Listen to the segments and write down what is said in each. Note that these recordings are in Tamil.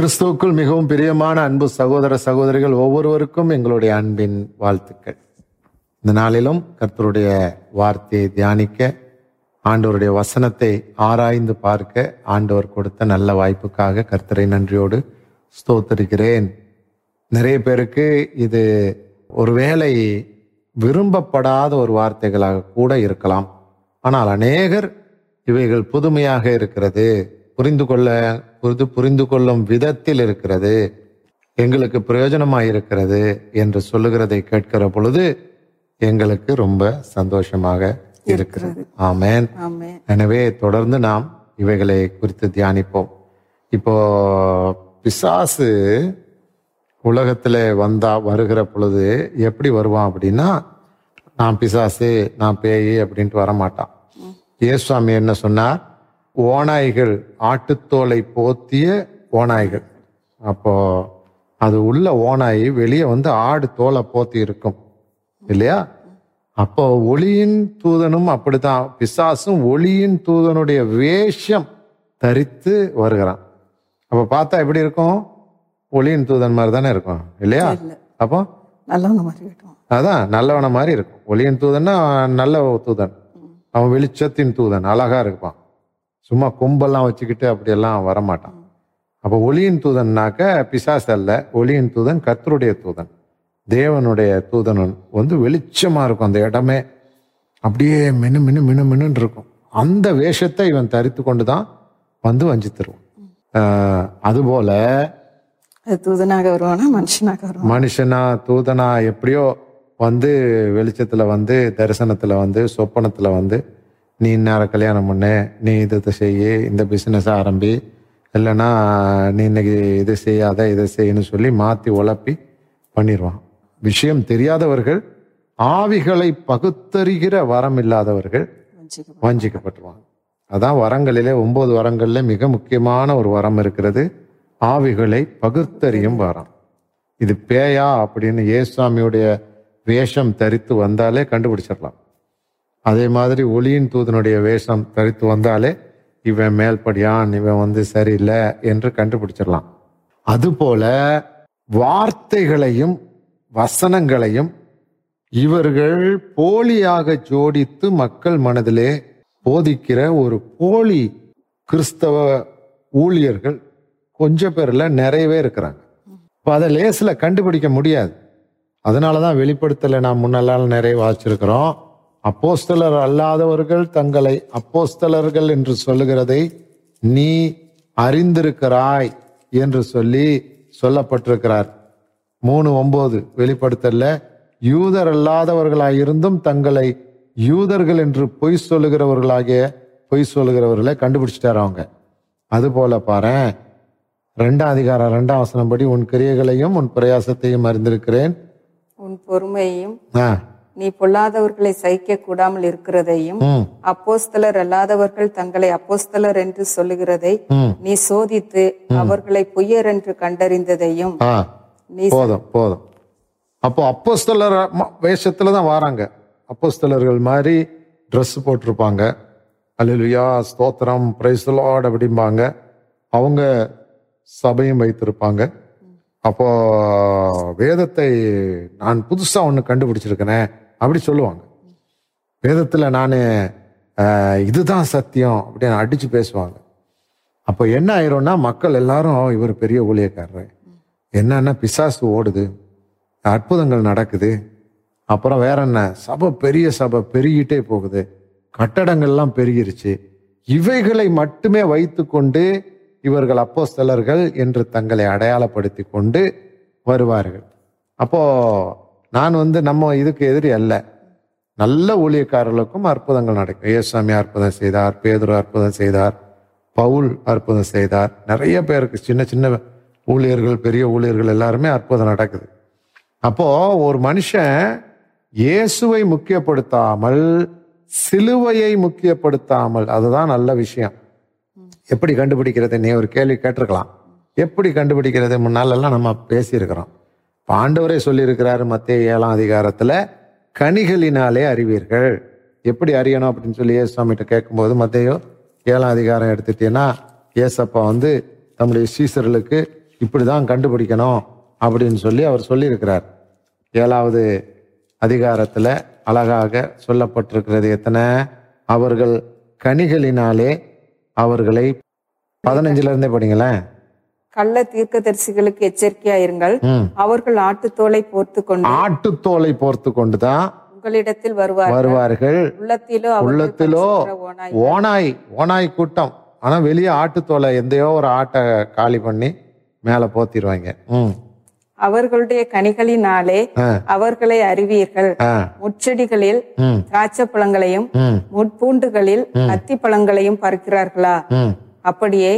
கிறிஸ்துவுக்குள் மிகவும் பிரியமான அன்பு சகோதர சகோதரிகள் ஒவ்வொருவருக்கும் எங்களுடைய அன்பின் வாழ்த்துக்கள். இந்த நாளிலும் கர்த்தருடைய வார்த்தையை தியானிக்க ஆண்டவருடைய வசனத்தை ஆராய்ந்து பார்க்க ஆண்டவர் கொடுத்த நல்ல வாய்ப்புக்காக கர்த்தரை நன்றியோடு ஸ்தோத்தரிக்கிறேன். நிறைய பேருக்கு இது ஒருவேளை விரும்பப்படாத ஒரு வார்த்தைகளாக கூட இருக்கலாம். ஆனால் அநேகர் இவைகள் புதுமையாக இருக்கிறது. புரிந்து கொள்ள புரிந்து புரிந்து கொள்ளும் விதத்தில் இருக்கிறது. எங்களுக்கு பிரயோஜனமாய் இருக்கிறது என்று சொல்லுகிறதை கேட்கிற பொழுது எங்களுக்கு ரொம்ப சந்தோஷமாக இருக்கிறது. ஆமென். எனவே தொடர்ந்து நாம் இவைகளை குறித்து தியானிப்போம். இப்போ பிசாசு உலகத்துல வந்தா வருகிற பொழுது எப்படி வருவான் அப்படின்னா நான் பிசாசு நான் பேய் அப்படின்ட்டு வரமாட்டான். இயேசுவாமி என்ன சொன்னார்? ஓநாய்கள் ஆட்டுத்தோலை போத்திய ஓநாய்கள். அப்போ அது உள்ள ஓநாய் வெளியே வந்து ஆடு தோலை போத்தி இருக்கும் இல்லையா? அப்போ ஒளியின் தூதனும் அப்படித்தான். பிசாசும் ஒளியின் தூதனுடைய வேஷம் தரித்து வருகிறான். அப்ப பார்த்தா எப்படி இருக்கும்? ஒளியின் தூதன் மாதிரி தானே இருக்கும். இல்லையா? அப்போ? நல்லவங்க மாதிரி விட்டோம் அதான் நல்லவன மாதிரி இருக்கும். ஒளியின் தூதன்னா நல்ல தூதன். அவன் வெளிச்சத்தின் தூதன். அழகா இருப்பான். சும்மா கொம்பெல்லாம் வச்சுக்கிட்டு அப்படியெல்லாம் வரமாட்டான். அப்போ ஒளியின் தூதன்னாக்க பிசாசு அல்ல ஒளியின் தூதன் கர்த்தருடைய தூதன். தேவனுடைய தூதன் வந்து வெளிச்சமா இருக்கும் அந்த இடமே. அப்படியே மினு மினு மினு மினுன்னு இருக்கும். அந்த வேஷத்தை இவன் தரித்து கொண்டு தான் வந்து வஞ்சி தருவான் ஆஹ் அதுபோல அது தூதனாக வருவானா மனுஷனாக மனுஷனா தூதனா எப்படியோ வந்து வெளிச்சத்துல வந்து தரிசனத்துல வந்து சொப்பனத்துல வந்து நீ இந்நேரம் கல்யாணம் பண்ணு நீ இதை செய்ய இந்த பிசினஸ் ஆரம்பி இல்லைன்னா நீ இன்னைக்கு இது செய்யாத இதை செய்யன்னு சொல்லி மாத்தி உழப்பி பண்ணிடுவான் விஷயம் தெரியாதவர்கள் ஆவிகளை பகுத்தறிகிற வரம் இல்லாதவர்கள் வஞ்சிக்க வாஞ்சிக்கப்பட்டுருவாங்க. அதான் வரங்களிலே ஒன்பது வரங்கள்ல மிக முக்கியமான ஒரு வரம் இருக்கிறது ஆவிகளை பகுத்தறியும் வரம். இது பேயா அப்படின்னு ஏசுவாமியுடைய வேஷம் தரித்து வந்தாலே கண்டுபிடிச்சிடலாம். அதே மாதிரி ஒளியின் தூதனுடைய வேஷம் தரித்து வந்தாலே இவன் மேல்படியான் இவன் வந்து சரியில்லை என்று கண்டுபிடிச்சிடலாம். அதுபோல வார்த்தைகளையும் வசனங்களையும் இவர்கள் போலியாக ஜோடித்து மக்கள் மனதிலே போதிக்கிற ஒரு போலி கிறிஸ்தவ ஊழியர்கள் கொஞ்சம் பேர்ல நிறையவே இருக்கிறாங்க. இப்போ அதை லேசில் கண்டுபிடிக்க முடியாது. அதனால தான் வெளிப்படுத்தலை நான் முன்னெல்லாம் நிறைய வாச்சிருக்கிறோம் அப்போஸ்தலர் அல்லாதவர்கள் தங்களை அப்போஸ்தலர்கள் என்று சொல்லுகிறதை நீ அறிந்திருக்கிறாய் என்று சொல்லி சொல்லப்பட்டிருக்கிறார். மூணு ஒன்பது வெளிப்படுத்தல யூதர் அல்லாதவர்களாயிருந்தும் தங்களை யூதர்கள் என்று பொய் சொல்லுகிறவர்களாகிய பொய் சொல்லுகிறவர்களை கண்டுபிடிச்சிட்டாரு அவங்க. அது போல பாரேன் ரெண்டாம் அதிகாரம் ரெண்டாம் வசனம் படி உன் கிரியைகளையும் உன் பிரயாசத்தையும் அறிந்திருக்கிறேன். உன் பொறுமையையும் நீ பொல்லாதவர்களை சகிக்க கூடாமல் இருக்கிறதையும் அப்போஸ்தலர் அல்லாதவர்கள் தங்களை அப்போஸ்தலர் என்று சொல்லுகிறதை. நீ சோதித்து அவர்களை பொய்யர் என்று கண்டறிந்ததையும் நீ போதும் போதும். அப்போ அப்போஸ்தலர் வேஷத்துல தான் வராங்க. அப்போஸ்தலர்கள் மாதிரி ட்ரெஸ் போட்டிருப்பாங்க. அல்லேலூயா ஸ்தோத்திரம் பிரைஸ் லார்ட் அப்படிம்பாங்க. அவங்க சபையும் வைத்திருப்பாங்க. அப்போ வேதத்தை நான் புதுசா ஒன்று கண்டுபிடிச்சிருக்கிறேன் அப்படி சொல்லுவாங்க. வேதத்தில் நான் இதுதான் சத்தியம் அப்படின்னு அடித்து பேசுவாங்க. அப்போ என்ன ஆயிரும்னா மக்கள் எல்லாரும் இவர் பெரிய ஊழியக்காரர். என்னன்னா பிசாசு ஓடுது. அற்புதங்கள் நடக்குது. அப்புறம் வேற என்ன? சபை பெரிய சபை பெருகிட்டே போகுது. கட்டடங்கள்லாம் பெருகிருச்சு. இவைகளை மட்டுமே வைத்துக்கொண்டு இவர்கள் அப்போ சிலர்கள் என்று தங்களை அடையாளப்படுத்தி கொண்டு வருவார்கள். அப்போது நான் வந்து நம்ம இதுக்கு எதிரி அல்ல. நல்ல ஊழியக்காரர்களுக்கும் அற்புதங்கள் நடக்கும். ஏசாமி அற்புதம் செய்தார் பேதுரு அற்புதம் செய்தார் பவுல் அற்புதம் செய்தார். நிறைய பேருக்கு சின்ன சின்ன ஊழியர்கள் பெரிய ஊழியர்கள் எல்லாருமே அற்புதம் நடக்குது. அப்போ ஒரு மனுஷன் இயேசுவை முக்கியப்படுத்தாமல் சிலுவையை முக்கியப்படுத்தாமல் அதுதான் நல்ல விஷயம். எப்படி கண்டுபிடிக்கிறது? நீ ஒரு கேள்வி கேட்டிருக்கலாம். எப்படி கண்டுபிடிக்கிறது? முன்னாலெல்லாம் நம்ம பேசியிருக்கிறோம். ஆண்டவரே சொல்லியிருக்கிறாரு மத்திய ஏழாம் அதிகாரத்தில் கனிகளினாலே அறிவீர்கள். எப்படி அறியணும் அப்படின்னு சொல்லி ஏசுவாமிகிட்ட கேட்கும்போது மத்தையோ ஏழாம் அதிகாரம் எடுத்துட்டீங்கன்னா ஏசப்பா வந்து தம்முடைய சீசர்களுக்கு இப்படிதான் கண்டுபிடிக்கணும் அப்படின்னு சொல்லி அவர் சொல்லியிருக்கிறார். ஏழாவது அதிகாரத்தில் அழகாக சொல்லப்பட்டிருக்கிறது எத்தனை? அவர்கள் கனிகளினாலே அவர்களை பதினஞ்சுல இருந்தே படிங்களேன். கள்ள தீர்க்கதரிசிகளுக்கு எச்சரிக்கையா இருங்கள். அவர்கள் ஆட்டுத்தோலை போர்த்து கொண்டு ஆட்டுத்தோலை போர்த்து கொண்டுதான் உங்களிடத்தில் வருவார் வருவார்கள். உள்ளத்திலோ உள்ளத்திலோ ஓனாய் ஓனாய் கூட்டம். ஆனா வெளியே ஆட்டுத்தோலை எந்தையோ ஒரு ஆட்டை காலி பண்ணி மேல போத்திடுவாங்க அவர்களுடைய கனிகளினாலே. அவர்களை அறிவீர்கள். ஆ. முட்செடிகளில் ம். திராட்சை பழங்களையும் முட்பூண்டுகளில் அத்தி பழங்களையும் பறிக்கிறார்களா? அப்படியே.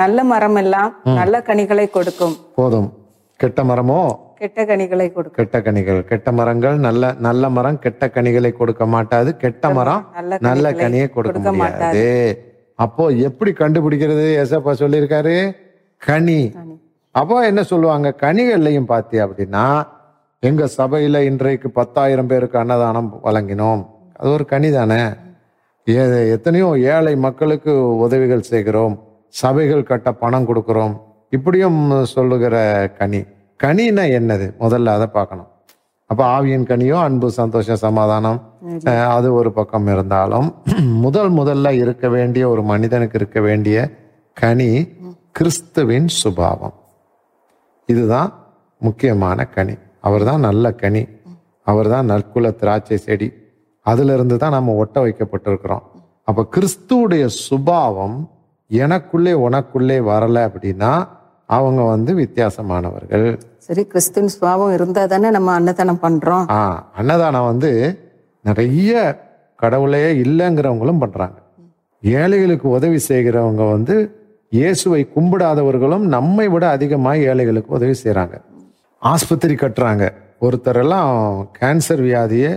நல்ல மரம் எல்லாம் நல்ல கனிகளை கொடுக்கும். போதும். கெட்ட மரமோ? கெட்ட கனிகளை கொடுக்கும். கெட்ட கனிகள். கெட்ட மரங்கள் நல்ல நல்ல மரம் கெட்ட கனிகளை கொடுக்க மாட்டாது. கெட்ட மரம் நல்ல கனியை கொடுக்க முடியாது. அப்போ எப்படி கண்டுபிடிக்கிறது? ஏசப்பா சொல்லியிருக்காரு? கனி. அப்போ என்ன சொல்லுவாங்க? கனிகள்லையும் பார்த்தி அப்படின்னா எங்க சபையில இன்றைக்கு பத்தாயிரம் பேருக்கு அன்னதானம் வழங்கினோம். அது ஒரு கனி தானே ஏ- எத்தனையோ ஏழை மக்களுக்கு உதவிகள் செய்கிறோம். சபைகள் கட்ட பணம் கொடுக்கிறோம். இப்படியும் சொல்லுகிற கனி. கனின்னா என்னது? முதல்ல அதை பார்க்கணும். அப்ப ஆவியின் கனியோ அன்பு சந்தோஷம் சமாதானம் அது ஒரு பக்கம் இருந்தாலும் முதல் முதல்ல இருக்க வேண்டிய ஒரு மனிதனுக்கு இருக்க வேண்டிய கனி கிறிஸ்துவின் சுபாவம். இதுதான் முக்கியமான கனி. அவர்தான் நல்ல கனி. அவர்தான் நற்குல திராட்சை செடி. அதுல இருந்து தான் நம்ம ஒட்ட வைக்கப்பட்டிருக்கிறோம். அப்ப கிறிஸ்துவுடைய சுபாவம் எனக்குள்ளே உனக்குள்ளே வரல அப்படின்னா அவங்க வந்து வித்தியாசமானவர்கள். சரி கிறிஸ்துவின் சுவாபம் இருந்தா தானே நம்ம அன்னதானம் பண்றோம். ஆ அன்னதானம் வந்து நிறைய கடவுளே இல்லைங்கிறவங்களும் பண்றாங்க. ஏழைகளுக்கு உதவி செய்கிறவங்க வந்து இயேசுவை கும்பிடாதவர்களும் நம்மை விட அதிகமாக ஏழைகளுக்கு உதவி செய்கிறாங்க ஆஸ்பத்திரி கட்டுறாங்க. ஒருத்தரெல்லாம் கேன்சர் வியாதியை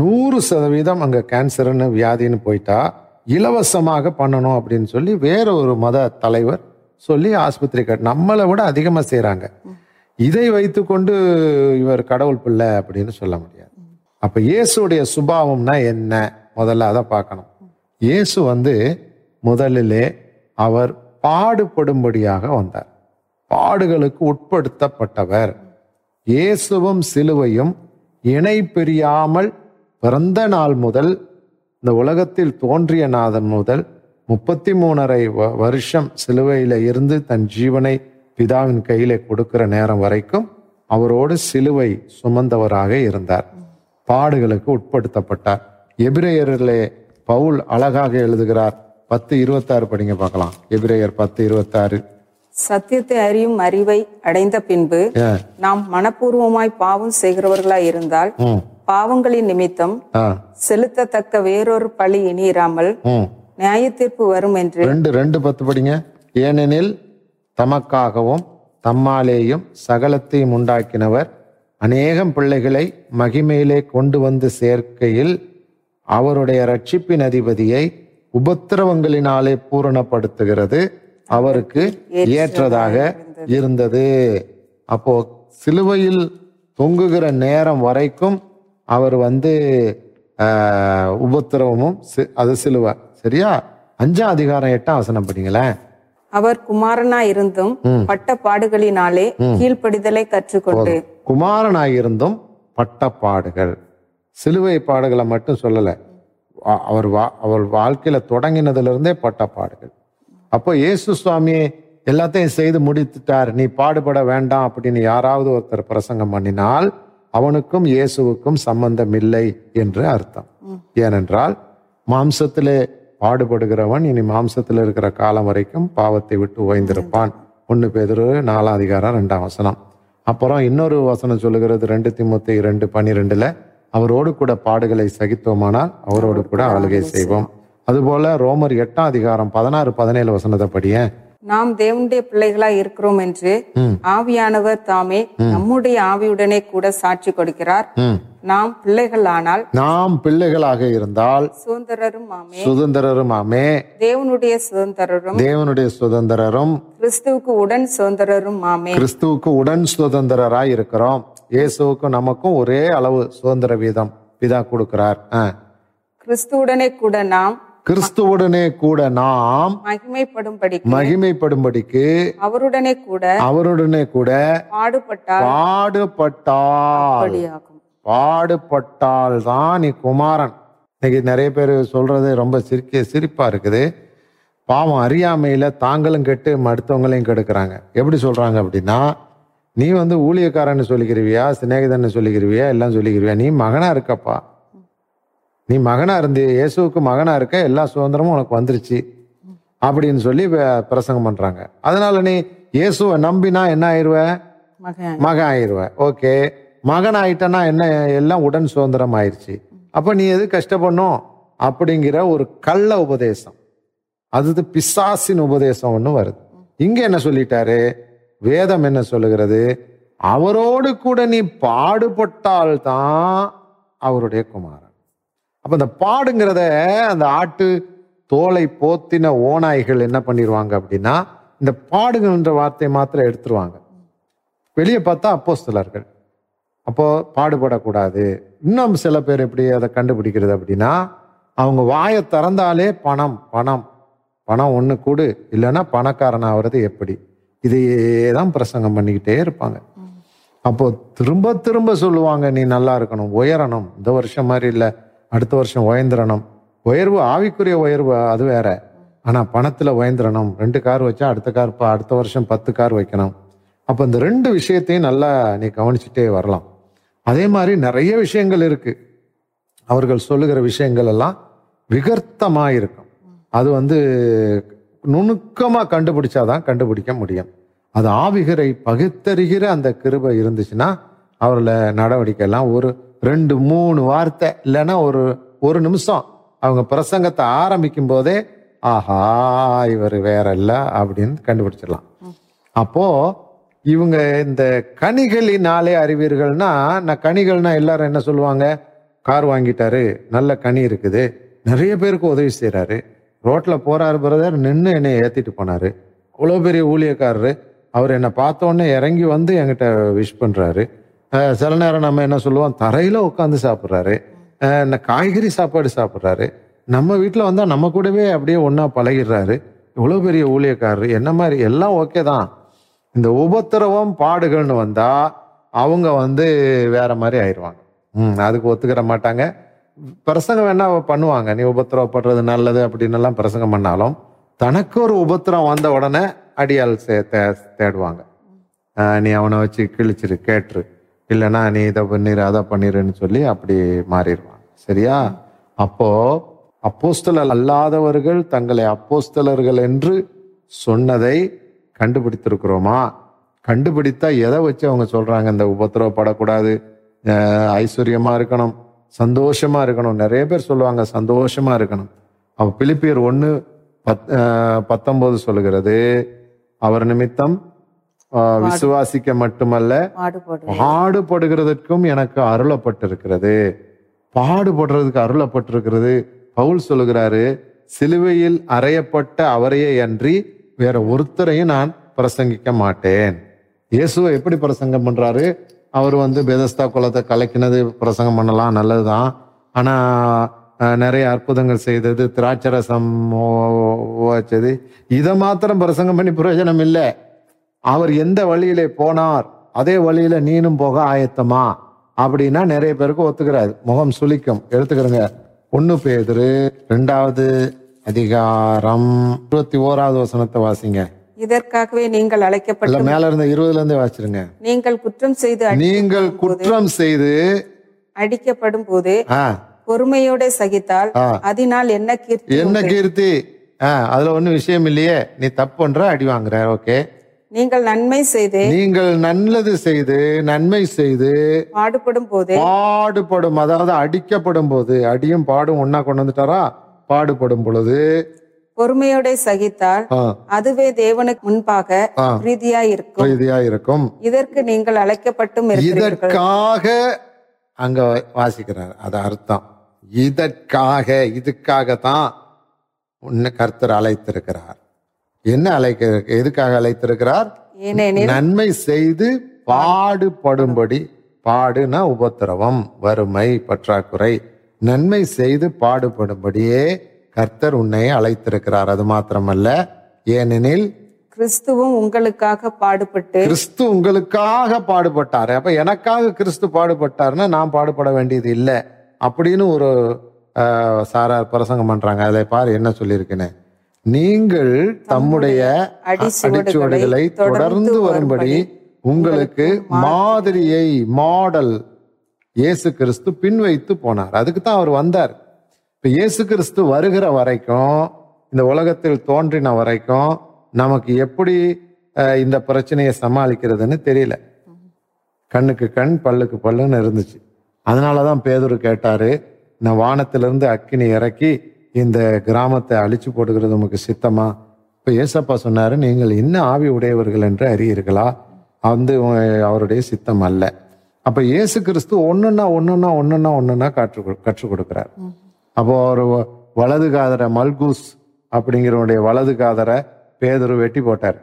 நூறு சதவீதம் அங்கே கேன்சர்னு வியாதின்னு போயிட்டா இலவசமாக பண்ணணும் அப்படின்னு சொல்லி வேற ஒரு மத தலைவர் சொல்லி ஆஸ்பத்திரி கட் நம்மளை விட அதிகமாக செய்கிறாங்க இதை வைத்துக்கொண்டு இவர் கடவுள் பிள்ளை அப்படின்னு சொல்ல முடியாது. அப்போ இயேசுடைய சுபாவம்னா என்ன? முதல்ல அதை பார்க்கணும். இயேசு வந்து முதலிலே அவர் பாடுபடும்படியாக வந்தார். பாடுகளுக்கு உட்படுத்தப்பட்டவர். இயேசுவும் சிலுவையும் இணை பிரியாமல் பிறந்த நாள் முதல் இந்த உலகத்தில் தோன்றிய நாதன் முதல் முப்பத்தி மூணரை வருஷம் சிலுவையில இருந்து தன் ஜீவனை பிதாவின் கையிலே கொடுக்கிற நேரம் வரைக்கும் அவரோடு சிலுவை சுமந்தவராக இருந்தார். பாடுகளுக்கு உட்படுத்தப்பட்டார். எபிரேயரிலே பவுல் அழகாக எழுதுகிறார். பத்து இருபத்தாறு படிங்க பார்க்கலாம். எபிரேயர் பத்து இருபத்தாறு. சத்தியத்தை அறியும் அறிவை அடைந்த பின்பு நாம் மனப்பூர்வமாய் பாவம் செய்கிறவர்களாய் இருந்தால் பாவங்களின் நிமித்தம் செலுத்தத்தக்க வேறொரு பழி இனியிராமல் ம். நியாய தீர்ப்பு வரும் என்று ரெண்டு ரெண்டு பத்து படிங்க. ஏனெனில் தமக்காகவும் தம்மாலேயும் சகலத்தையும் உண்டாக்கினவர் அநேகம் பிள்ளைகளை மகிமையிலே கொண்டு வந்து சேர்க்கையில் அவருடைய ரட்சிப்பின் அதிபதியை உபத்திரவங்களினாலே பூரணப்படுத்துகிறது. அவருக்கு ஏற்றதாக இருந்தது. அப்போ சிலுவையில் தொங்குகிற நேரம் வரைக்கும் அவர் வந்து உபத்திரவமும் அது சிலுவை சரியா? அஞ்சாம் அதிகாரம் எட்டாம் வசனம் படிங்களேன். அவர் குமாரனாய் இருந்தும் பட்ட பாடுகளினாலே கீழ்ப்படிதலை கற்றுக்கொண்டு. குமாரனாயிருந்தும் பட்ட பாடுகள். சிலுவை பாடுகளை மட்டும் சொல்லலை. அவர் வா அவர் வாழ்க்கையில தொடங்கினதுல இருந்தே பட்ட பாடுகள். அப்போ இயேசு சுவாமி எல்லாத்தையும் செய்து முடித்துட்டார். நீ பாடுபட வேண்டாம் அப்படின்னு யாராவது ஒருத்தர் பிரசங்கம் பண்ணினால் அவனுக்கும் இயேசுவுக்கும் சம்பந்தம் இல்லை என்று அர்த்தம். ஏனென்றால் மாம்சத்திலே பாடுபடுகிறவன் இனி மாம்சத்தில் இருக்கிற காலம் வரைக்கும் பாவத்தை விட்டு ஓய்ந்திருப்பான். ஒன்று பேதரு நாலாம் அதிகாரம் ரெண்டாம் வசனம். அப்புறம் இன்னொரு வசனம் சொல்லுகிறது ரெண்டு திமுத்தி ரெண்டு பன்னிரெண்டுல அவரோடு கூட பாடுகளை சகித்தோமானால் அவரோடு கூட ஆளுகை செய்வோம். அதுபோல ரோமர் எட்டாம் அதிகாரம் பதினாறு பதினேழு வசனத்தை படியேன் நாம் தேவனுடைய பிள்ளைகளாய் இருக்கிறோம் என்று. ஆவியானவர் தாமே நம்முடைய ஆவியுடனே கூட சாட்சி கொடுக்கிறார். நாம் பிள்ளைகள் ஆனால் நாம் பிள்ளைகளாக இருந்தால் சுதந்திரரும் ஆமே. சுதந்திரரும் ஆமே. தேவனுடைய சுதந்திரரும் தேவனுடைய சுதந்திரரும் கிறிஸ்துவுக்கு உடன் சுதந்திரரும் ஆமே. கிறிஸ்துவுக்கு உடன் சுதந்திரராய் இருக்கிறோம். இயேசுவுக்கும் நமக்கும் ஒரே அளவு சுதந்திர வீதம் பிதா கொடுக்கிறார். கிறிஸ்துவுடனே கூட நாம் கிறிஸ்துவுடனே கூட நாம் மகிமைப்படும்படி மகிமைப்படும்படிக்கு அவருடனே கூட அவருடனே கூட பாடுபட்டால் பாடுபட்டால் தான் நீ குமாரன் இன்னைக்கு நிறைய பேர் சொல்றது ரொம்ப சிரிக்க சிரிப்பா இருக்குது. பாவம் அறியாமையில தாங்களும் கெட்டு மடுத்தவங்களையும் கெடுக்கிறாங்க. எப்படி சொல்றாங்க அப்படின்னா நீ வந்து ஊழியக்காரன்னு சொல்லிக்கிருவியா சிநேகிதன்னு சொல்லிக்கிருவியா எல்லாம் சொல்லிக்கிருவியா நீ மகனா இருக்கப்பா. நீ மகனா இருந்து இயேசுவுக்கு மகனா இருக்க எல்லா சுதந்திரமும் உனக்கு வந்துருச்சு அப்படின்னு சொல்லி பிரசங்கம் பண்றாங்க. அதனால நீ இயேசுவை நம்பினா என்ன ஆயிருவ? மகன் ஆயிருவ. ஓகே. மகன் ஆயிட்டனா என்ன எல்லாம் உடன் சுதந்திரம் ஆயிருச்சு. அப்ப நீ எது கஷ்டப்படணும்? அப்படிங்கிற ஒரு கள்ள உபதேசம். அது பிசாசின் உபதேசம் ஒண்ணு வருது. இங்க என்ன சொல்லிட்டாரு? வேதம் என்ன சொல்லுகிறது? அவரோடு கூட நீ பாடுபட்டால்தான் அவருடைய குமாரன். அப்போ இந்த பாடுங்கிறத அந்த ஆட்டு தோலை போத்தின ஓநாய்கள் என்ன பண்ணிடுவாங்க அப்படின்னா இந்த பாடுங்கன்ற வார்த்தையை மாத்திரம் எடுத்துருவாங்க. வெளியே பார்த்தா அப்போ சிலர்கள் அப்போது பாடுபடக்கூடாது. இன்னும் சில பேர் எப்படி அதை கண்டுபிடிக்கிறது அப்படின்னா அவங்க வாயை திறந்தாலே பணம் பணம் பணம் ஒன்று கூடு. இல்லைன்னா பணக்காரன் ஆகிறது எப்படி? இதையே தான் பிரசங்கம் பண்ணிக்கிட்டே இருப்பாங்க. அப்போ திரும்ப திரும்ப சொல்லுவாங்க நீ நல்லா இருக்கணும் உயரணும். இந்த வருஷம் மாதிரி இல்லை. அடுத்த வருஷம் உயர்ந்திரணும். உயர்வு ஆவிக்குரிய உயர்வு அது வேற. ஆனால் பணத்தில் உயந்திரணும் ரெண்டு கார் வச்சா அடுத்த கார் ப- அடுத்த வருஷம் பத்து கார் வைக்கணும். அப்போ இந்த ரெண்டு விஷயத்தையும் நல்லா நீ கவனிச்சுட்டே வரலாம். அதே மாதிரி நிறைய விஷயங்கள் இருக்கு. அவர்கள் சொல்லுகிற விஷயங்கள் எல்லாம் விகர்த்தமாக இருக்கும் அது வந்து நுணுக்கமா கண்டுபிடிச்சாதான் கண்டுபிடிக்க முடியும். அது ஆவிகரை பகுத்தறிகிற அந்த கிருபை இருந்துச்சுன்னா அவர்களை நடவடிக்கை எல்லாம் ஒரு ரெண்டு மூணு வார்த்தை இல்லைன்னா ஒரு ஒரு நிமிஷம். அவங்க பிரசங்கத்தை ஆரம்பிக்கும் போதே ஆஹா இவர் வேற இல்லை அப்படின்னு கண்டுபிடிச்சிடலாம். அப்போ இவங்க இந்த கனிகளினாலே அறிவீர்கள்னா நான் கனிகள்னா எல்லாரும் என்ன சொல்லுவாங்க? கார் வாங்கிட்டாரு நல்ல கனி இருக்குது. நிறைய பேருக்கு உதவி செய்கிறாரு ரோட்டில் போறாரு பிரதர் நின்று என்னை ஏற்றிட்டு போனார். அவ்வளோ பெரிய ஊழியக்காரரு. அவர் என்னை பார்த்தோன்னே இறங்கி வந்து என்கிட்ட விஷ் பண்ணுறாரு சில நேரம் நம்ம என்ன சொல்லுவோம் தரையில் உட்காந்து சாப்பிட்றாரு. இந்த காய்கறி சாப்பாடு சாப்பிட்றாரு. நம்ம வீட்டில் வந்தால் நம்ம கூடவே அப்படியே ஒன்றா பழகிடுறாரு. இவ்வளோ பெரிய ஊழியக்காரர் என்ன மாதிரி எல்லாம் ஓகே தான். இந்த உபத்திரவம் பாடுகள்னு வந்தால் அவங்க வந்து வேற மாதிரி ஆயிடுவாங்க. ம் அதுக்கு ஒத்துக்கிற மாட்டாங்க. பிரசங்கம் வேணா பண்ணுவாங்க. நீ உபத்திரவப்படுறது நல்லது அப்படின்னு எல்லாம் பிரசங்கம் பண்ணாலும் தனக்கு ஒரு உபத்திரம் வந்த உடனே அடியால் தே- தேடுவாங்க. நீ அவனை வச்சு கிழிச்சிரு கேட்டுரு. இல்லைன்னா நீ இதை பண்ணிரு அதை பண்ணிருன்னு சொல்லி அப்படி மாறிடுவாங்க சரியா? அப்போ அப்போஸ்தலர் அல்லாதவர்கள் தங்களை அப்போஸ்தலர்கள் என்று சொன்னதை கண்டுபிடித்திருக்கிறோமா? கண்டுபிடித்தா எதை வச்சு அவங்க சொல்றாங்க? இந்த உபத்திரவப்படக்கூடாது ஐஸ்வர்யமா இருக்கணும் சந்தோஷமா இருக்கணும். நிறைய பேர் சொல்லுவாங்க சந்தோஷமா இருக்கணும். அவ பிலிப்பியர் ஒன்று பத் ஆஹ் பத்தொன்பது சொல்லுகிறது அவர் நிமித்தம் விசுவாசிக்க மட்டுமல்ல பாடுபடு பாடுபடுகிறதற்கும் எனக்கு அருளப்பட்டிருக்கிறது. பாடுபடுறதுக்கு அருளப்பட்டிருக்கிறது. பவுல் சொல்லுகிறாரு சிலுவையில் அறையப்பட்ட அவரையே அன்றி வேற ஒருத்தரையும் நான் பிரசங்கிக்க மாட்டேன். இயேசுவை எப்படி பிரசங்கம் பண்றாரு? அவர் வந்து பெதஸ்தா குலத்தை கலக்கினது பிரசங்கம் பண்ணலாம் நல்லதுதான். ஆனா நிறைய அற்புதங்கள் செய்தது திராட்சரசம் வச்சது. இதை மாத்திரம் பிரசங்கம் பண்ணி பிரயோஜனம் இல்லை. அவர் எந்த வழியிலே போனார் அதே வழியில நீனும் போக ஆயத்தமா? அப்படின்னா நிறைய பேருக்கு ஒத்துக்கிறாரு. முகம் சுளிக்கும். எடுத்துக்கிறங்க. ஒண்ணு பேதுரு ரெண்டாவது அதிகாரம். இருபத்தி ஓராவது வசனத்தை வாசிங்க. இதற்காகவே நீங்கள் அழைக்கப்பட்ட மேல இருந்த இருபதுல இருந்தே வாசிருங்க நீங்கள் குற்றம் செய்து நீங்கள் குற்றம் செய்து அடிக்கப்படும் போது பொறுமையோட சகித்தால். அதனால் என்ன கீர்த்தி என்ன? கீர்த்தி? அதுல ஒண்ணும் விஷயம் இல்லையே. நீ தப்பு பண்ற அடி வாங்குற. ஓகே. நீங்கள் நன்மை செய்து நீங்கள் நல்லது செய்து நன்மை செய்து பாடுபடும் போது பாடுபடும் அதாவது அடிக்கப்படும் போது அடியும் பாடும் ஒன்னா கொண்டு வந்துட்டாரா? பாடுபடும் பொழுது. பொறுமையோட சகித்தால் அதுவே தேவனுக்கு முன்பாக. பிரீதியா இருக்கும் பிரீதியா இருக்கும் இதற்கு நீங்கள் அழைக்கப்பட்டும் இதற்காக அங்க வாசிக்கிறார். அது அர்த்தம். இதற்காக இதுக்காகத்தான் உன்னை கர்த்தர் அழைத்திருக்கிறார். என்ன அழைக்க எதுக்காக அழைத்திருக்கிறார்? ஏனெனில் நன்மை செய்து பாடுபடும்படி பாடுனா உபத்திரவம் வறுமை பற்றாக்குறை. நன்மை செய்து பாடுபடும்படியே கர்த்தர் உன்னை அழைத்திருக்கிறார். அது மாத்திரமல்ல. ஏனெனில் கிறிஸ்துவும் உங்களுக்காக பாடுபட்டு கிறிஸ்து உங்களுக்காக பாடுபட்டார். அப்ப எனக்காக கிறிஸ்து பாடுபட்டார்னா நான் பாடுபட வேண்டியது இல்லை. அப்படின்னு ஒரு சாரார் பிரசங்கம் பண்றாங்க. அதை பாரு என்ன சொல்லியிருக்கேன்னு? நீங்கள் தம்முடைய அடிச்சுவடுகளை தொடர்ந்து வரும்படி உங்களுக்கு மாதிரியை மாடல் இயேசு கிறிஸ்து பின்வைத்து போனார். அதுக்கு தான் அவர் வந்தார். இப்ப இயேசு கிறிஸ்து வருகிற வரைக்கும் இந்த உலகத்தில் தோன்றின வரைக்கும் நமக்கு எப்படி இந்த பிரச்சனையை சமாளிக்கிறதுன்னு தெரியல. கண்ணுக்கு கண் பல்லுக்கு பல்லுன்னு இருந்துச்சு. அதனாலதான் பேதுரு கேட்டாரு நான் வானத்திலிருந்து அக்கினி இறக்கி இந்த கிராமத்தை அழிச்சு போடுகிறது உமக்கு சித்தமா? இப்போ ஏசப்பா சொன்னார் நீங்கள் என்ன ஆவி உடையவர்கள் என்று அறியீர்களா? வந்து அவருடைய சித்தம் அல்ல. அப்போ இயேசு கிறிஸ்து ஒன்றுன்னா ஒன்றுன்னா ஒன்றுன்னா ஒன்றுன்னா கற்று கற்றுக் கொடுக்குறார். அப்போ ஒரு வலது காதரை மல்கூஸ் அப்படிங்கிறவனுடைய வலது காதரை பேதுரு வெட்டி போட்டார்.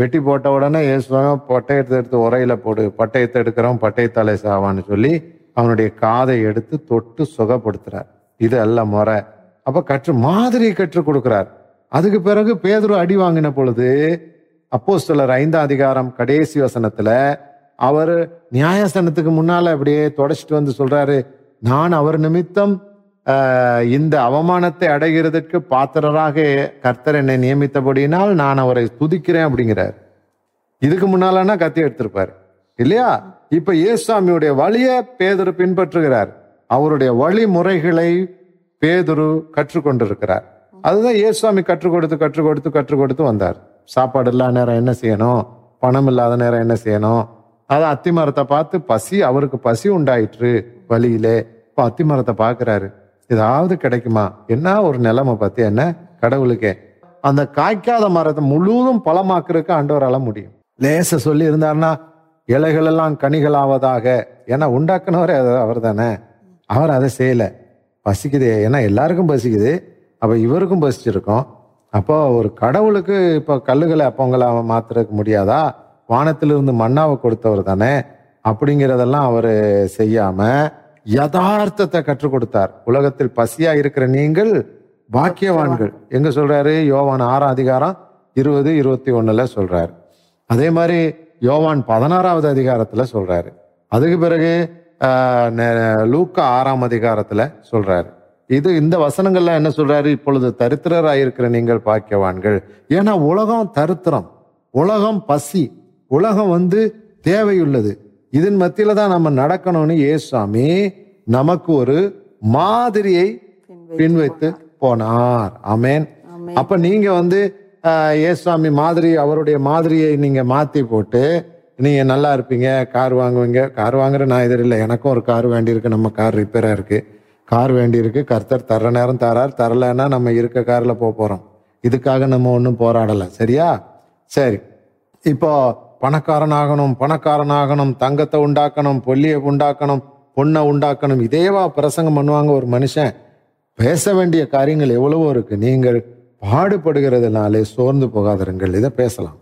வெட்டி போட்ட உடனே இயேசு பட்டயத்தை எடுத்து உரையில போடு பட்டயத்தை எடுக்கிறவன் பட்டயத்தாலே சாவான்னு சொல்லி அவனுடைய காதை எடுத்து தொட்டு சுகப்படுத்துறார். இது அல்ல முறை. அப்ப கற்று மாதிரி கற்றுக் கொடுக்கிறார். அதுக்கு பிறகு பேதுரு அடி வாங்கின பொழுது அப்போஸ்தலர் ஐந்தாம் அதிகாரம் கடைசி வசனத்துல அவர் நியாயஸ்தானத்துக்கு முன்னால அப்படியே தொடச்சிட்டு வந்து சொல்றாரு நான் அவர் நிமித்தம் இந்த அவமானத்தை அடைகிறதுக்கு பாத்திரராக கர்த்தர் என்னை நியமித்தபடியினால் நான் அவரை துதிக்கிறேன் அப்படிங்கிறார். இதுக்கு முன்னாலன்னா கத்தி எடுத்திருப்பார். இல்லையா? இப்ப இயேசுசாமியுடைய வழியை பேதர் பின்பற்றுகிறார். அவருடைய வழிமுறைகளை பேதுரு கற்றுக்கொண்டிருக்கிறார். அதுதான் ஏசுவாமி கற்றுக் கொடுத்து கற்றுக் கொடுத்து கற்றுக் கொடுத்து வந்தார். சாப்பாடு இல்லாத நேரம் என்ன செய்யணும்? பணம் இல்லாத நேரம் என்ன செய்யணும்? அதான் அத்திமரத்தை பார்த்து பசி அவருக்கு பசி உண்டாயிற்று வழியிலே. இப்போ அத்திமரத்தை பார்க்குறாரு. ஏதாவது கிடைக்குமா? என்ன ஒரு நிலைமை பத்தி என்ன? கடவுளுக்கே. அந்த காய்க்காத மரத்தை முழுவதும் பழமாக்குறதுக்கு ஆண்டவரால முடியும். லேச சொல்லி இருந்தாருன்னா இலைகள் எல்லாம் கனிகளாவதாக. ஏன்னா உண்டாக்குனவரே அவர் தானே அவர் அதை செய்யலை. பசிக்குது. ஏன்னா எல்லாருக்கும் பசிக்குது. அப்போ இவருக்கும் பசிச்சிருக்கோம். அப்போ ஒரு கடவுளுக்கு இப்போ கல்லுகளை அப்பங்களை மாத்துறதுக்கு முடியாதா? வானத்திலிருந்து மண்ணாவை கொடுத்தவர் தானே? அப்படிங்கிறதெல்லாம் அவர் செய்யாம யதார்த்தத்தை கற்றுக் கொடுத்தார். உலகத்தில் பசியா இருக்கிற நீங்கள் பாக்கியவான்கள். எங்க சொல்றாரு? யோவான் ஆறாம் அதிகாரம் இருபது இருபத்தி ஒண்ணுல சொல்றாரு. அதே மாதிரி யோவான் பதினாறாவது அதிகாரத்துல சொல்றாரு. அதுக்கு பிறகு லூக்கா ஆறாம் அதிகாரத்துல சொல்றாரு. இது இந்த வசனங்கள்ல என்ன சொல்றாரு? இப்பொழுது தரித்திரராய் இருக்கிற நீங்கள் பாக்கியவான்கள். ஏன்னா உலகம் தரித்திரம். உலகம் பசி. உலகம் வந்து தேவையுள்ளது. இதன் மத்தியில தான் நம்ம நடக்கணும்னு ஏசாமி நமக்கு ஒரு மாதிரியை பின்வைத்து போனார். ஆமென். அப்ப நீங்க வந்து இயேசுவாமி மாதிரி அவருடைய மாதிரியை நீங்க மாத்தி போட்டு நீங்கள் நல்லா இருப்பீங்க கார் வாங்குவீங்க. கார் வாங்குற நான் எதிர் இல்லை. எனக்கும் ஒரு கார் வேண்டியிருக்கு. நம்ம கார் ரிப்பேராக இருக்குது கார் வேண்டியிருக்கு. கர்த்தர் தர்ற நேரம் தரார். தரலைன்னா நம்ம இருக்க காரில் போக போகிறோம் இதுக்காக நம்ம ஒன்றும் போராடலை. சரியா? சரி. இப்போ பணக்காரன் ஆகணும் பணக்காரன் ஆகணும் தங்கத்தை உண்டாக்கணும் பொல்லியை உண்டாக்கணும் பொண்ணை உண்டாக்கணும். இதேவா பிரசங்கம் பண்ணுவாங்க ஒரு மனுஷன். பேச வேண்டிய காரியங்கள் எவ்வளவோ இருக்குது நீங்கள் பாடுபடுகிறதுனாலே சோர்ந்து போகாதிருங்கள் இதை பேசலாம்.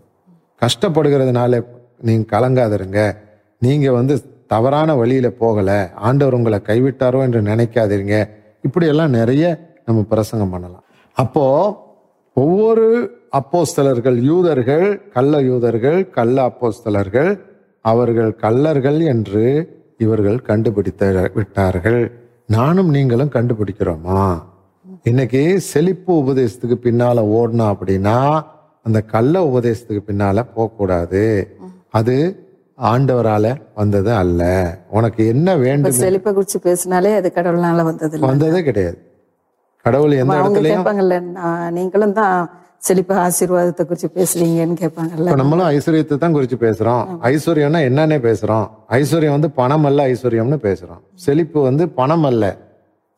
கஷ்டப்படுகிறதுனாலே நீங்கள் கலங்காதிருங்க. நீங்கள் வந்து தவறான வழியில் போகலை. ஆண்டவர் உங்களை கைவிட்டாரோ என்று நினைக்காதீங்க. இப்படியெல்லாம் நிறைய நம்ம பிரசங்கம் பண்ணலாம். அப்போது ஒவ்வொரு அப்போஸ்தலர்கள் யூதர்கள் கள்ள யூதர்கள் கள்ள அப்போஸ்தலர்கள் அவர்கள் கள்ளர்கள் என்று இவர்கள் கண்டுபிடித்த விட்டார்கள். நானும் நீங்களும் கண்டுபிடிக்கிறோமா? இன்னைக்கு செழிப்பு உபதேசத்துக்கு பின்னால ஓடணும் அப்படின்னா அந்த கள்ள உபதேசத்துக்கு பின்னால போகக்கூடாது. அது ஆண்டவரால வந்தது அல்ல. உனக்கு என்ன வேண்டும் செழிப்பை குறிச்சு பேசினாலே அது கடவுள்னால வந்தது வந்ததே கிடையாது. கடவுள் எந்த இடத்துலயும் கேட்பாங்கல்ல "நான் நீங்களும் தான் செழிப்பு ஆசீர்வாதத்தை குறிச்சு பேசுறீங்கன்னு கேட்பாங்கல்ல. நம்மளும் ஐஸ்வர்யத்தை தான் குறிச்சு பேசுறோம். ஐஸ்வர்யம்னா என்னன்னே பேசுறோம். ஐஸ்வர்யம் வந்து பணம் அல்ல ஐஸ்வர்யம்னு பேசுறோம். செழிப்பு வந்து பணம் அல்ல.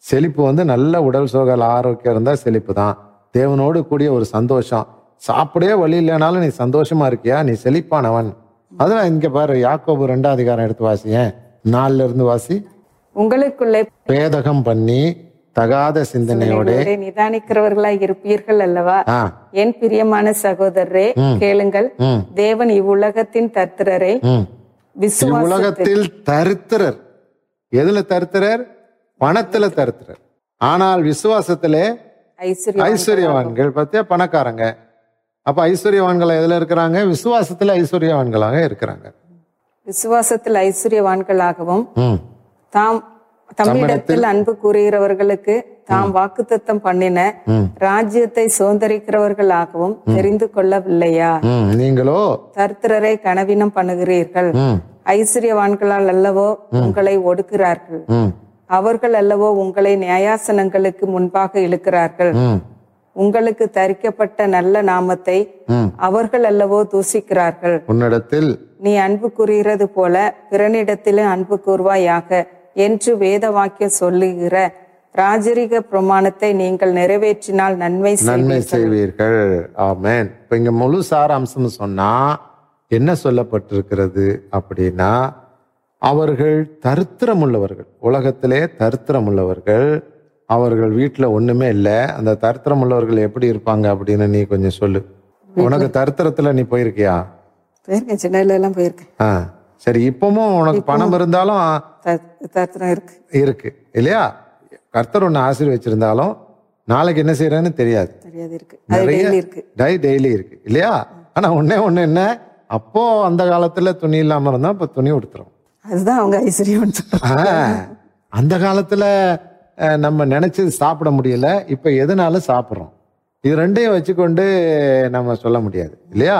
செழிப்பு வந்து நல்ல உடல் சோகல் ஆரோக்கியம் இருந்தா செழிப்பு தான். தேவனோடு கூடிய ஒரு சந்தோஷம். சாப்பிடவே வழி இல்லைனாலும் நீ சந்தோஷமா இருக்கியா? நீ செழிப்பானவன். அதெல்லாம் இங்க பாரு யாக்கோபு ரெண்டாம் அதிகாரம் எடுத்து வாசியேன் நாலுல இருந்து வாசி. உங்களுக்குள்ளே பேதகம் பண்ணி தகாத சிந்தனையோட நிதானிக்கிறவர்களாய் இருப்பீர்கள் அல்லவா? என் பிரியமான சகோதரரே கேளுங்கள். தேவன் இவ்வுலகத்தின் தர்த்தரரை இவ்வுலகத்தில் தரித்திரர். எதுல தரித்திரர்? பணத்துல தரித்திரர். ஆனால் விசுவாசத்திலே ஐஸ்வர்யா ஐஸ்வர்யவான்கள். பத்தியா? பணக்காரங்க. அப்ப ஐஸ்வர்யவான்கள் எதுல இருக்கிறாங்க? விசுவாசத்துல ஐஸ்வர்யவான்களாக இருக்கிறாங்க. விசுவாசத்தில் ஐஸ்வர்யவான்களாகவும் தாம் தம்மிடத்தில் அன்பு கூறுகிறவர்களுக்கு தாம் வாக்குத்தத்தம் பண்ணின ராஜ்யத்தை சுதந்திரிக்கிறவர்களாகவும் தெரிந்து கொள்ளவில்லையா? நீங்களோ? தரித்திரரை கனவினம் பண்ணுகிறீர்கள். ஐஸ்வர்யவான்களால் அல்லவோ உங்களை ஒடுக்கிறார்கள் அவர்கள் அல்லவோ உங்களை நியாயாசனங்களுக்கு முன்பாக இழுக்கிறார்கள். உங்களுக்கு தரிக்கப்பட்ட நல்ல நாமத்தை அவர்கள் அல்லவோ தூசிக்கிறார்கள். உன்னிடத்தில் நீ அன்பு கூறுகிறது போல பிறனிடத்திலும் அன்பு கூறுவாயாக என்று வேத வாக்கியம் சொல்லுகிற ராஜரிக பிரமாணத்தை நீங்கள் நிறைவேற்றினால் நன்மை நன்மை செய்வீர்கள். செய்வீர்கள். ஆமென். இப்ப இங்க முழு சாராம்சம் சொன்னா என்ன சொல்லப்பட்டிருக்கிறது அப்படின்னா அவர்கள் தரித்திரம் உள்ளவர்கள் உலகத்திலே தரித்திரம் உள்ளவர்கள் அவர்கள் வீட்டுல ஒண்ணுமே இல்லை. அந்த தரித்திரம் உள்ளவர்கள் எப்படி இருப்பாங்க அப்படின்னு நீ கொஞ்சம் சொல்லு. உனக்கு தரித்திரத்துல நீ போயிருக்கியா? போயிருக்கேன் எல்லாம் போயிருக்கேன். ஆ சரி இப்பவும் உனக்கு பணம் இருந்தாலும் தரித்திரம் இருக்கு. இருக்கு இல்லையா? கர்த்தர் ஒன்று ஆசீர்வச்சிருந்தாலும் நாளைக்கு என்ன செய்யறேன்னு தெரியாது. தெரியாது இருக்கு. டெய்லி இருக்கு. டை டெய்லி இருக்கு இல்லையா? ஆனா ஒண்ணே ஒண்ணு என்ன? அப்போ அந்த காலத்துல துணி இல்லாம இருந்தா இப்ப துணி உடுத்துறோம். அதுதான் அவங்க ஐஸ்வர்யம் அந்த காலத்துல நம்ம நினைச்சது சாப்பிட முடியல. இப்ப எதனால சாப்பிடுறோம். இது ரெண்டையும் வச்சுக்கொண்டு நம்ம சொல்ல முடியாது. இல்லையா?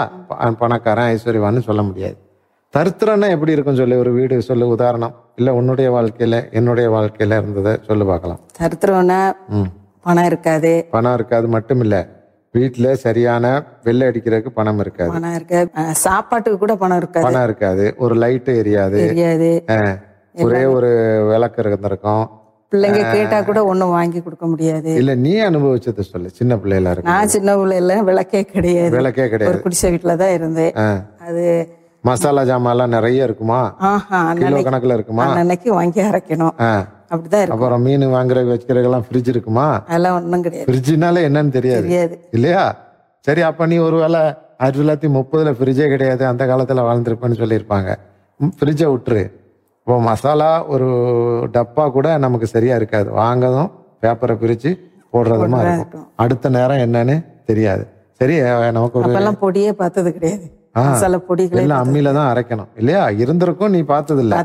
பணக்காரன் ஐஸ்வர்யவான்னு சொல்ல முடியாது. தரித்திரம்னா எப்படி இருக்கும் சொல்லு. ஒரு வீடு சொல்லு உதாரணம். இல்ல உன்னுடைய வாழ்க்கையில என்னுடைய வாழ்க்கையில இருந்ததை சொல்லு பார்க்கலாம். தரித்திரம்னா பணம் இருக்காது. பணம் இருக்காது மட்டும் இல்ல வீட்டுல சரியான வெள்ளை அடிக்கிறதுக்கு பணம் இருக்காது. பணம் இருக்காது. சாப்பாட்டுக்கு கூட பணம் இருக்காது. பணம் இருக்காது. ஒரு லைட் எரியாது ஒரே ஒரு விளக்கு இருந்திருக்கும். பிள்ளைங்க கேட்டா கூட ஒண்ணும் வாங்கி கொடுக்க முடியாது. இல்ல நீ அனுபவிச்சது சொல்லு. சின்ன பிள்ளைல இருக்கு நான் சின்ன பிள்ளைல விளக்கே கிடையாது. விளக்கே ஒரு கிடையாது குடிசை வீட்டுல தான் இருந்தேன். அது மசாலா ஜாமான்லாம் நிறைய இருக்குமா? கிலோ கணக்குல இருக்குமா? அன்னன்னைக்கு வாங்கி அரைக்கணும். அப்படிதான் இருக்கும். அப்புறம் மீன் வாங்குற வச்சுக்கிறதுக்கெல்லாம் ஃப்ரிட்ஜ் இருக்குமா? அதெல்லாம் ஒண்ணும் கிடையாது. ஃப்ரிட்ஜ்னால என்னன்னு தெரியாது. இல்லையா? சரி அப்ப நீ ஒரு வேளை ஆயிரத்தி தொள்ளாயிரத்தி முப்பதுல ஃப்ரிட்ஜே கிடையாது. அந்த காலத்துல வாழ்ந்திருப்பேன்னு சொல்லியிருப்பாங்க. ஃப்ரிட்ஜை விட்டுரு. இப்போ மசாலா ஒரு டப்பா கூட நமக்கு சரியா இருக்காது. வாங்கதும் பேப்பரை பிரிச்சு போடுறதுமா இருக்கும். அடுத்த நேரம் என்னன்னு தெரியாது. சரி நமக்கு ஒரு பொடியே பார்த்தது கிடையாது. மசாலா பொடிகளே எல்லாம் அம்மியில தான் அரைக்கணும். இல்லையா? இருந்திருக்கும் நீ பார்த்தது இல்ல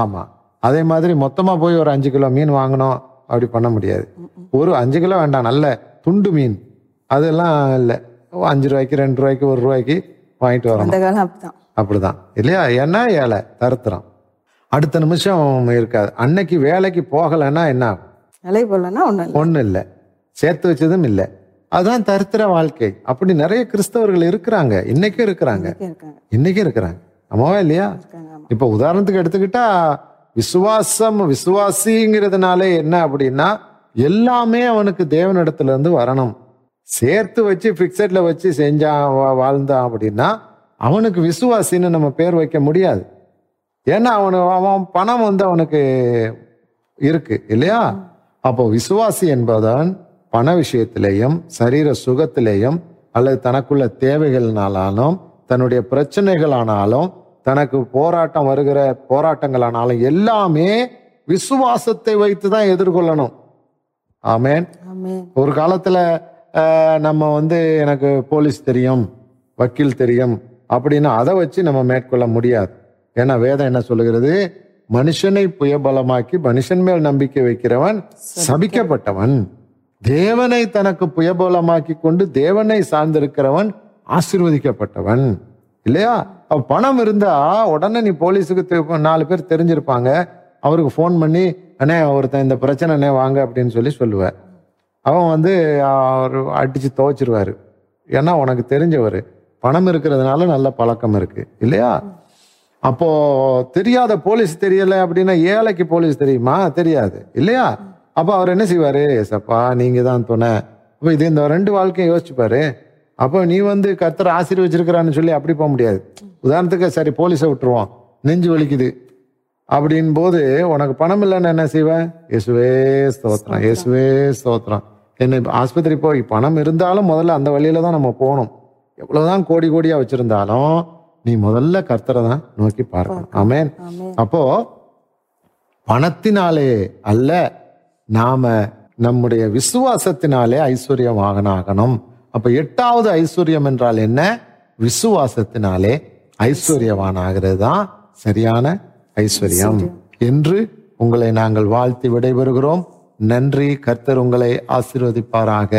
ஆமா. அதே மாதிரி மொத்தமா போய் ஒரு அஞ்சு கிலோ மீன் வாங்கணும். அப்படி பண்ண முடியாது. ஒரு அஞ்சு கிலோ வேண்டாம். நல்ல துண்டு மீன். அதெல்லாம் இல்லை. அஞ்சு ரூபாய்க்கு ரெண்டு ரூபாய்க்கு ஒரு ரூபாய்க்கு வாங்கிட்டு காலம் அப்படிதான். இல்லையா? ஏன்னா ஏழை. தருத்திரம். அடுத்த நிமிஷம் இருக்காது. அன்னைக்கு வேலைக்கு போகலைன்னா என்ன? நிலை போலன்னா ஒண்ணும் இல்லை. சேர்த்து வச்சதும் இல்லை. அதுதான் தரித்திர வாழ்க்கை. அப்படி நிறைய கிறிஸ்தவர்கள் இருக்கிறாங்க. இன்னைக்கும் இருக்கிறாங்க. இன்னைக்கும் இருக்கிறாங்க. ஆமாவா இல்லையா? இப்ப உதாரணத்துக்கு எடுத்துக்கிட்டா விசுவாசம் விசுவாசிங்கிறதுனால என்ன அப்படின்னா எல்லாமே அவனுக்கு தேவனிடத்துல இருந்து வரணும். சேர்த்து வச்சு பிக்சட்ல வச்சு செஞ்சான் வாழ்ந்தான் அப்படின்னா அவனுக்கு விசுவாசின்னு நம்ம பேர் வைக்க முடியாது. ஏன்னா அவனு அவன் பணம் வந்து அவனுக்கு இருக்கு இல்லையா? அப்போ விசுவாசி என்பவன் பண விஷயத்திலேயும் சரீர சுகத்திலேயும் அல்லது தனக்குள்ள தேவைகள்னாலும் தன்னுடைய பிரச்சனைகளானாலும் தனக்கு போராட்டம் வருகிற போராட்டங்களானாலும் எல்லாமே விசுவாசத்தை வைத்து தான் எதிர்கொள்ளணும். ஆமென். ஆமே ஒரு காலத்துல நம்ம வந்து எனக்கு போலீஸ் தெரியும் வக்கீல் தெரியும் அப்படின்னு அதை வச்சு நம்ம மேற்கொள்ள முடியாது. ஏன்னா வேதம் என்ன சொல்லுகிறது? மனுஷனை புயபலமாக்கி மனுஷன் மேல் நம்பிக்கை வைக்கிறவன் சபிக்கப்பட்டவன். தேவனை தனக்கு புயபலமாக்கி கொண்டு தேவனை சார்ந்திருக்கிறவன் ஆசீர்வதிக்கப்பட்டவன். இல்லையா? பணம் இருந்தா உடனே நீ போலீஸுக்கு நாலு பேர் தெரிஞ்சிருப்பாங்க. அவருக்கு ஃபோன் பண்ணி அண்ணே ஒருத்தன் இந்த பிரச்சனை அண்ணே வாங்க அப்படின்னு சொல்லி சொல்லுவேன் அவன் வந்து அவர் அடிச்சு துவைச்சிருவாரு. ஏன்னா உனக்கு தெரிஞ்சவர். பணம் இருக்கிறதுனால நல்ல பழக்கம் இருக்கு. இல்லையா? அப்போ தெரியாத போலீஸ் தெரியல அப்படின்னா ஏழைக்கு போலீஸ் தெரியுமா? தெரியாது. இல்லையா? அப்போ அவர் என்ன செய்வாரு? ஏசப்பா நீங்க தான் துணை. அப்போ இது இந்த ரெண்டு வாழ்க்கையை யோசிச்சு பாரு. அப்போ நீ வந்து கர்த்தர் ஆசீர்வச்சிருக்கிறான்னு சொல்லி அப்படி போக முடியாது. உதாரணத்துக்கு சரி போலீஸை விட்டுருவோம். நெஞ்சு வலிக்குது. அப்படின் போது உனக்கு பணம் இல்லைன்னு என்ன செய்வேன் இயேசுவே ஸ்தோத்திரம். இயேசுவே ஸ்தோத்திரம். என்ன ஆஸ்பத்திரி போய் பணம் இருந்தாலும் முதல்ல அந்த வழியில தான் நம்ம போகணும். எவ்வளவுதான் கோடி கோடியா வச்சிருந்தாலும் நீ முதல்ல கர்த்தரை தான் நோக்கி பார்க்கணும். ஆமென் ஆமே அப்போ பணத்தினாலே அல்ல நாம நம்முடைய விசுவாசத்தினாலே ஐஸ்வர்யவாகனாகணும் அப்ப எட்டாவது ஐஸ்வர்யம் என்றால் என்ன? விசுவாசத்தினாலே ஐஸ்வர்யவானாகிறது தான் சரியான ஐஸ்வர்யம். என்று உங்களை நாங்கள் வாழ்த்தி விடைபெறுகிறோம். நன்றி. கர்த்தர் உங்களை ஆசீர்வதிப்பாராக.